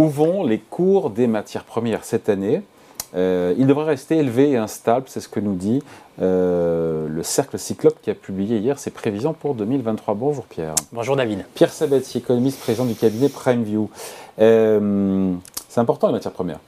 Où vont les cours des matières premières cette année euh, il devrait rester élevé et instable, c'est ce que nous dit euh, le Cercle Cyclope qui a publié hier ses prévisions pour 2023. Bonjour Pierre. Bonjour David. Pierre Sabetti, économiste, président du cabinet PrimeView. Euh, c'est important les matières premières.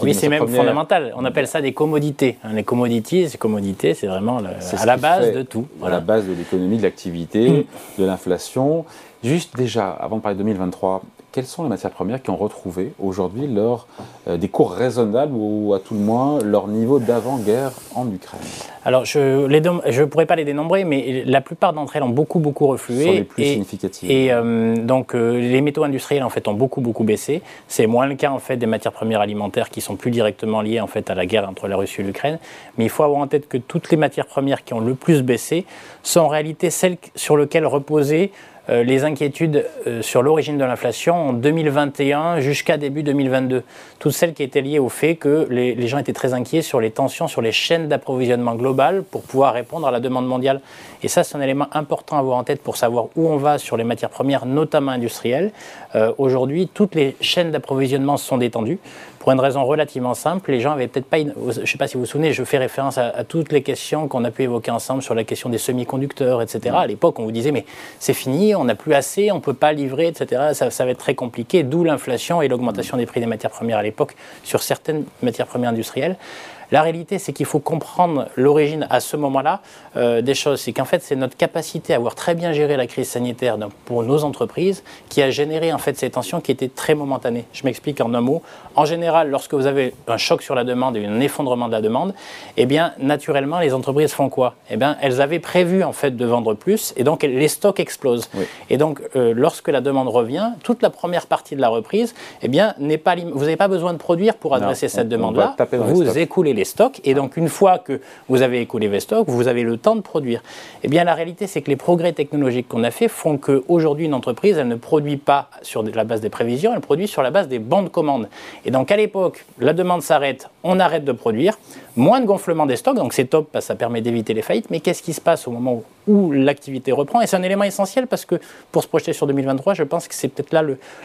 Oui, c'est même fondamental. On appelle ça des commodités. Hein, les commodities, ces commodités, c'est vraiment à la base de tout. À la base de l'économie, de l'activité, mm. de l'inflation. Juste déjà, avant de parler de 2023, quelles sont les matières premières qui ont retrouvé aujourd'hui leur, euh, des cours raisonnables ou à tout le moins leur niveau d'avant-guerre en Ukraine? Alors je ne pourrais pas les dénombrer, mais la plupart d'entre elles ont beaucoup beaucoup reflué. Sont les plus et, significatives. Et euh, donc euh, les métaux industriels en fait ont beaucoup beaucoup baissé. C'est moins le cas en fait des matières premières alimentaires qui sont plus directement liées en fait à la guerre entre la Russie et l'Ukraine. Mais il faut avoir en tête que toutes les matières premières qui ont le plus baissé sont en réalité celles sur lesquelles reposaient euh, les inquiétudes euh, sur l'origine de l'inflation en 2021 jusqu'à début 2022. Toutes celles qui étaient liées au fait que les, gens étaient très inquiets sur les tensions sur les chaînes d'approvisionnement globales pour pouvoir répondre à la demande mondiale. Et ça, c'est un élément important à avoir en tête pour savoir où on va sur les matières premières, notamment industrielles. Euh, aujourd'hui, toutes les chaînes d'approvisionnement sont détendues pour une raison relativement simple. Les gens avaient peut-être pas, je ne sais pas si vous vous souvenez, je fais référence à, toutes les questions qu'on a pu évoquer ensemble sur la question des semi-conducteurs, etc. À l'époque, on vous disait, mais c'est fini, on n'a plus assez, on ne peut pas livrer, etc. Ça, ça va être très compliqué, d'où l'inflation et l'augmentation des prix des matières premières à l'époque sur certaines matières premières industrielles. La réalité, c'est qu'il faut comprendre l'origine à ce moment-là euh, des choses. C'est qu'en fait, c'est notre capacité à avoir très bien géré la crise sanitaire pour nos entreprises qui a généré en fait ces tensions qui étaient très momentanées. Je m'explique en un mot. En général, lorsque vous avez un choc sur la demande et un effondrement de la demande, eh bien, naturellement, les entreprises font quoi? Eh bien, elles avaient prévu en fait de vendre plus et donc les stocks explosent. Et donc, euh, lorsque la demande revient, toute la première partie de la reprise, eh bien, n'est pas vous n'avez pas besoin de produire pour adresser cette demande-là. Vous écoulez les Et donc, une fois que vous avez écoulé vos stocks, vous avez le temps de produire. Eh bien, la réalité, c'est que les progrès technologiques qu'on a fait font qu'aujourd'hui, une entreprise, elle ne produit pas sur la base des prévisions, elle produit sur la base des bancs de commande. Et donc, à l'époque, la demande s'arrête, on arrête de produire, moins de gonflement des stocks, donc c'est top parce que ça permet d'éviter les faillites. Mais qu'est-ce qui se passe au moment où l'activité reprend? Et c'est un élément essentiel parce que pour se projeter sur 2023, je pense que c'est peut-être là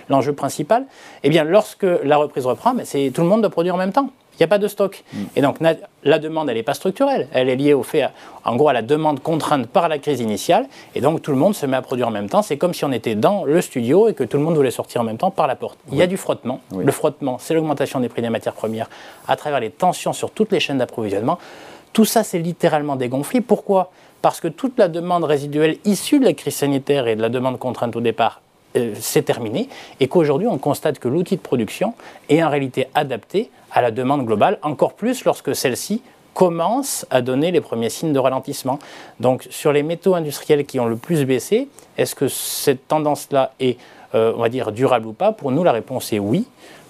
l'enjeu principal. Eh bien, lorsque la reprise reprend, ben, c'est tout le monde doit produire en même temps. Il n'y a pas de stock. Mm. Et donc la demande, elle n'est pas structurelle. Elle est liée au fait, en gros, à la demande contrainte par la crise initiale. Et donc tout le monde se met à produire en même temps. C'est comme si on était dans le studio et que tout le monde voulait sortir en même temps par la porte. Il y a du frottement. Le frottement, c'est l'augmentation des prix des matières premières à travers les tensions sur toutes les chaînes d'approvisionnement. Tout ça, c'est littéralement dégonflé. Pourquoi? Parce que toute la demande résiduelle issue de la crise sanitaire et de la demande contrainte au départ c'est terminé et qu'aujourd'hui on constate que l'outil de production est en réalité adapté à la demande globale, encore plus lorsque celle-ci commence à donner les premiers signes de ralentissement. Donc sur les métaux industriels qui ont le plus baissé, est-ce que cette tendance-là est, euh, on va dire, durable ou pas? Pour nous, la réponse est oui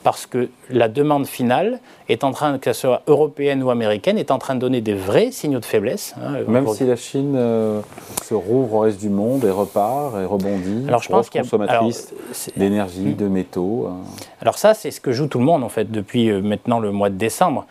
parce que la demande finale est en train, qu'elle soit européenne ou américaine, est en train de donner des vrais signaux de faiblesse. Hein, Même si la Chine euh, se rouvre au reste du monde et repart et rebondit, alors je pense qu'il consommatrice d'énergie, de métaux. Hein. Alors ça, c'est ce que joue tout le monde en fait depuis euh, maintenant le mois de décembre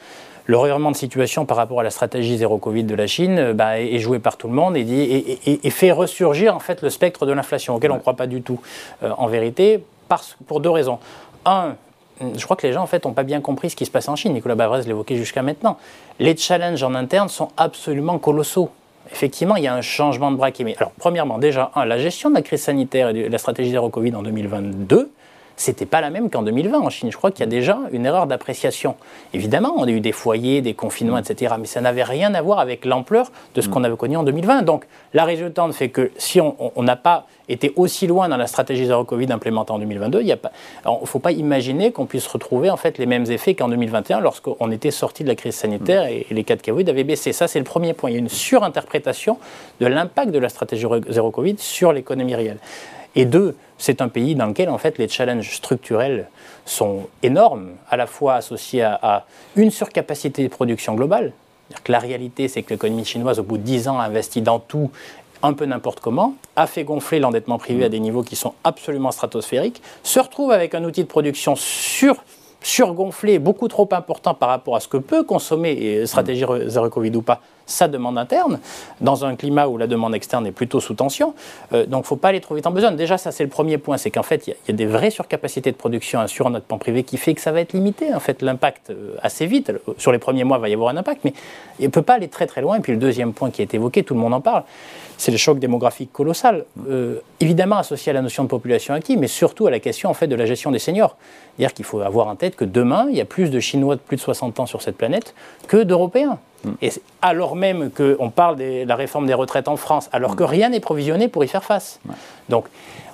le revirement de situation par rapport à la stratégie zéro Covid de la Chine euh, bah, est joué par tout le monde et, fait ressurgir en fait le spectre de l'inflation auquel on ne croit pas du tout en vérité parce, pour deux raisons. Un, je crois que les gens en fait n'ont pas bien compris ce qui se passe en Chine. Nicolas Bavrez l'évoquait jusqu'à maintenant. Les challenges en interne sont absolument colossaux. Effectivement, il y a un changement de braquet. Alors, premièrement, déjà, la gestion de la crise sanitaire et de la stratégie zéro Covid en 2022, c'était pas la même qu'en 2020 en Chine. Je crois qu'il y a déjà une erreur d'appréciation. Évidemment, on a eu des foyers, des confinements, etc. Mais ça n'avait rien à voir avec l'ampleur de ce mm. qu'on avait connu en 2020. Donc, la résultante fait que si on n'a pas été aussi loin dans la stratégie zéro Covid implémentée en 2022, il ne faut pas imaginer qu'on puisse retrouver en fait les mêmes effets qu'en 2021 lorsqu'on était sorti de la crise sanitaire mm. et les cas de Covid avaient baissé. Ça, c'est le premier point. Il y a une surinterprétation de l'impact de la stratégie zéro Covid sur l'économie réelle. Et deux, c'est un pays dans lequel en fait les challenges structurels sont énormes, à la fois associés à, une surcapacité de production globale. Que la réalité, c'est que l'économie chinoise, au bout de 10 ans, a investi dans tout un peu n'importe comment, a fait gonfler l'endettement privé à des niveaux qui sont absolument stratosphériques, se retrouve avec un outil de production sur surgonflé, beaucoup trop important par rapport à ce que peut consommer, et stratégie zéro Covid ou pas, sa demande interne, dans un climat où la demande externe est plutôt sous tension. donc il ne faut pas aller trop vite en besoin. Déjà, ça c'est le premier point, c'est qu'en fait, il y, a des vraies surcapacités de production sur notre pan privé qui fait que ça va être limité, en fait, l'impact assez vite. Sur les premiers mois, il va y avoir un impact, mais il ne peut pas aller très très loin. Et puis le deuxième point qui est évoqué, tout le monde en parle, c'est le choc démographique colossal, euh, évidemment associé à la notion de population active, mais surtout à la question en fait de la gestion des seniors. C'est-à-dire qu'il faut avoir en tête que demain, il y a plus de Chinois de plus de 60 ans sur cette planète que d'Européens. Mm. Et alors même qu'on parle de la réforme des retraites en France, alors mm. que rien n'est provisionné pour y faire face. Donc,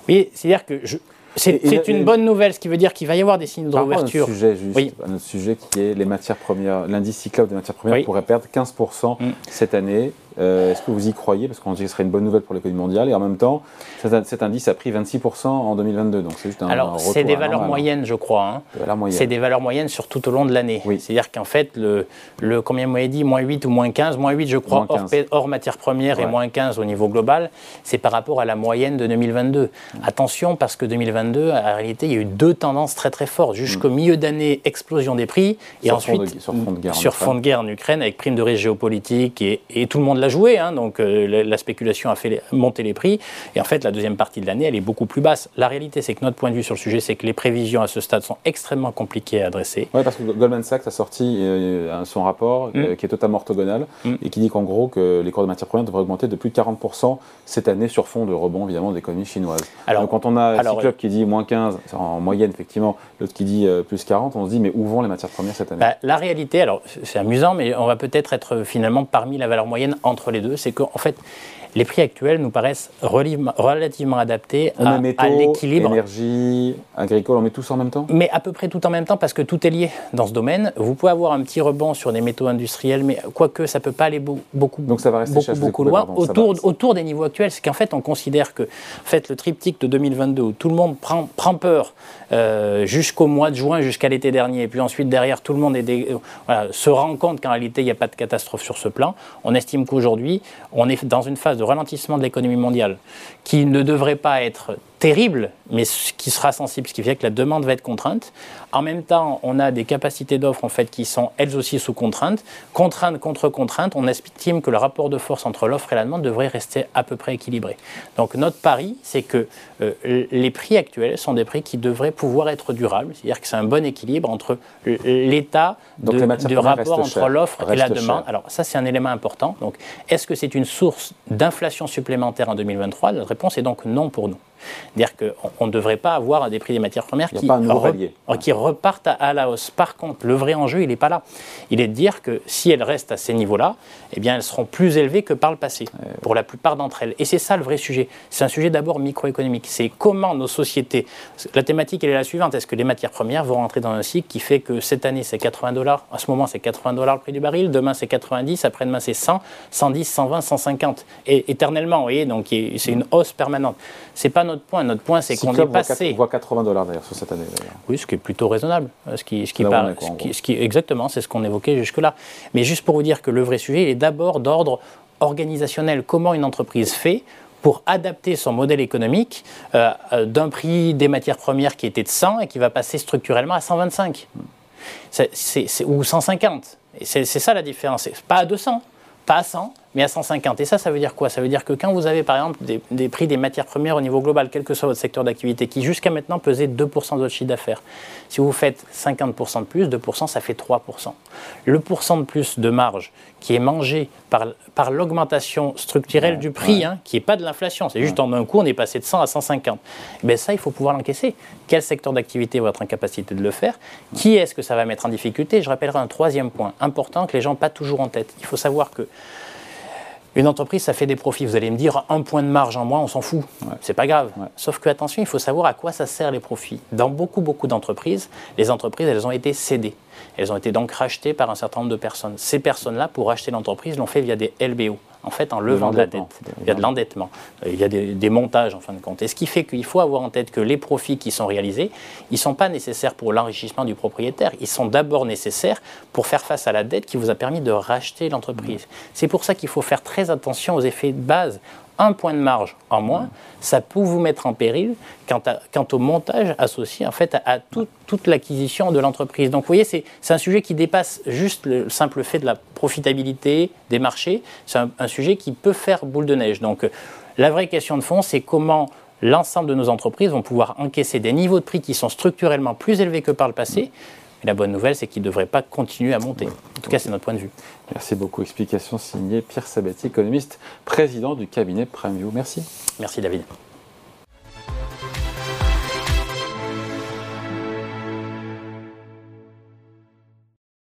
oui, c'est-à-dire que je, c'est une bonne nouvelle, ce qui veut dire qu'il va y avoir des signes de réouverture. Un sujet, juste, oui. un autre sujet qui est les matières premières. L'indice cyclable des matières premières pourrait perdre 15% mm. cette année. Euh, est-ce que vous y croyez? Parce qu'on dit que ce serait une bonne nouvelle pour l'économie mondiale. Et en même temps, cet, indice a pris 26% en 2022. Donc c'est juste un Alors, c'est des valeurs moyennes, je crois. Hein. C'est des valeurs moyennes sur tout au long de l'année. C'est-à-dire qu'en fait, le, le, combien vous dit Moins 8 ou moins 15 Moins 8, je crois, hors, hors, matières premières et moins 15 au niveau global. C'est par rapport à la moyenne de 2022. Attention, parce que 2022, en réalité, il y a eu deux tendances très très fortes. Jusqu'au mm. milieu d'année, explosion des prix. Et ensuite, sur fond de guerre, sur fond de guerre en Ukraine, avec prime de risque géopolitique. Et, et tout le monde l'a joué, hein, donc euh, la, spéculation a fait monter les prix. Et en fait, la deuxième partie de l'année, elle est beaucoup plus basse. La réalité, c'est que notre point de vue sur le sujet, c'est que les prévisions à ce stade sont extrêmement compliquées à adresser. Oui, parce que Goldman Sachs a sorti euh, son rapport euh, mm. qui est totalement orthogonal mm. et qui dit qu'en gros, que les cours de matières premières devraient augmenter de plus de 40% cette année sur fond de rebond, évidemment, de l'économie chinoise. Alors, Donc, quand on a un club qui dit moins 15, en moyenne, effectivement, l'autre qui dit plus 40, on se dit, mais où vont les matières premières cette année? Bah, La réalité, alors c'est amusant, mais on va peut-être être finalement parmi la valeur moyenne entre les deux, c'est que en fait, les prix actuels nous paraissent relativement adaptés à, l'équilibre. Énergie, agricole, on met tout ça en même temps? Mais à peu près tout en même temps parce que tout est lié dans ce domaine. Vous pouvez avoir un petit rebond sur des métaux industriels, mais quoique ça ne peut pas aller beaucoup, Donc ça va rester beaucoup, beaucoup loin autour, autour des niveaux actuels. C'est qu'en fait, on considère que en fait, le triptyque de 2022 où tout le monde prend, prend peur euh, jusqu'au mois de juin, jusqu'à l'été dernier, et puis ensuite derrière, tout le monde est euh, se rend compte qu'en réalité, il n'y a pas de catastrophe sur ce plan. On estime qu'aujourd'hui, on est dans une phase de ralentissement de l'économie mondiale qui ne devrait pas être terrible, mais qui sera sensible, ce qui fait que la demande va être contrainte. En même temps, on a des capacités d'offres en fait qui sont elles aussi sous contrainte. Contrainte contre contrainte, on estime que le rapport de force entre l'offre et la demande devrait rester à peu près équilibré. Donc notre pari, c'est que euh, les prix actuels sont des prix qui devraient pouvoir être durables, c'est-à-dire que c'est un bon équilibre entre l'état du rapport entre l'offre et la demande. Alors ça, c'est un élément important. Donc, est-ce que c'est une source d'inflation supplémentaire en 2023 La réponse est donc non pour nous. C'est-à-dire qu'on ne devrait pas avoir des prix des matières premières qui, qui, repartent à, la hausse. Par contre, le vrai enjeu, il n'est pas là. Il est de dire que si elles restent à ces niveaux-là, eh bien, elles seront plus élevées que par le passé, pour la plupart d'entre elles. Et c'est ça le vrai sujet. C'est un sujet d'abord microéconomique. C'est comment nos sociétés. La thématique, elle est la suivante. Est-ce que les matières premières vont rentrer dans un cycle qui fait que cette année, c'est 80 dollars À ce moment, c'est 80 dollars le prix du baril. Demain, c'est 90. Après-demain, c'est 100, 110, 120, 150. Et éternellement, vous voyez, donc c'est une hausse permanente. C'est pas notre point. Notre point, c'est qu'on est passé. On voit 80 dollars d'ailleurs sur cette année. Oui, ce qui est plutôt raisonnable. Ce qui, ce qui parle, ce qui, exactement, c'est ce qu'on évoquait jusque-là. Mais juste pour vous dire que le vrai sujet est d'abord d'ordre organisationnel. Comment une entreprise fait pour adapter son modèle économique euh, euh, d'un prix des matières premières qui était de 100 et qui va passer structurellement à 125 ou 150. C'est ça la différence. Pas à 200, pas à 100, mais à 150. Et ça, ça veut dire quoi? Ça veut dire que quand vous avez par exemple des, prix des matières premières au niveau global, quel que soit votre secteur d'activité, qui jusqu'à maintenant pesaient 2% de votre chiffre d'affaires, si vous faites 50% de plus, 2%, ça fait 3%. Le pourcent de plus de marge qui est mangé par, par l'augmentation structurelle du prix, hein, qui n'est pas de l'inflation, c'est juste en un coup, on est passé de 100 à 150. Mais ça, il faut pouvoir l'encaisser. Quel secteur d'activité va être en capacité de le faire? Qui est-ce que ça va mettre en difficulté? Je rappellerai un troisième point important que les gens n'ont pas toujours en tête. Il faut savoir que une entreprise, ça fait des profits. Vous allez me dire, un point de marge en moins, on s'en fout. C'est pas grave. Sauf que, attention, il faut savoir à quoi ça sert les profits. Dans beaucoup, beaucoup d'entreprises, les entreprises, elles ont été cédées. Elles ont été donc rachetées par un certain nombre de personnes. Ces personnes-là, pour racheter l'entreprise, l'ont fait via des LBO en fait, en levant de, la dette. Il y a de l'endettement. Il y a des, montages, en fin de compte. Et ce qui fait qu'il faut avoir en tête que les profits qui sont réalisés, ils ne sont pas nécessaires pour l'enrichissement du propriétaire. Ils sont d'abord nécessaires pour faire face à la dette qui vous a permis de racheter l'entreprise. C'est pour ça qu'il faut faire très attention aux effets de base un point de marge en moins, ça peut vous mettre en péril quant, au montage associé en fait à, toute l'acquisition de l'entreprise. Donc vous voyez, c'est un sujet qui dépasse juste le simple fait de la profitabilité des marchés, c'est un, sujet qui peut faire boule de neige. Donc la vraie question de fond, c'est comment l'ensemble de nos entreprises vont pouvoir encaisser des niveaux de prix qui sont structurellement plus élevés que par le passé. Et la bonne nouvelle, c'est qu'ils ne devraient pas continuer à monter. En tout cas, c'est notre point de vue. Merci beaucoup. Explication signée Pierre Sabati, économiste, président du cabinet PrimeView. Merci. Merci David.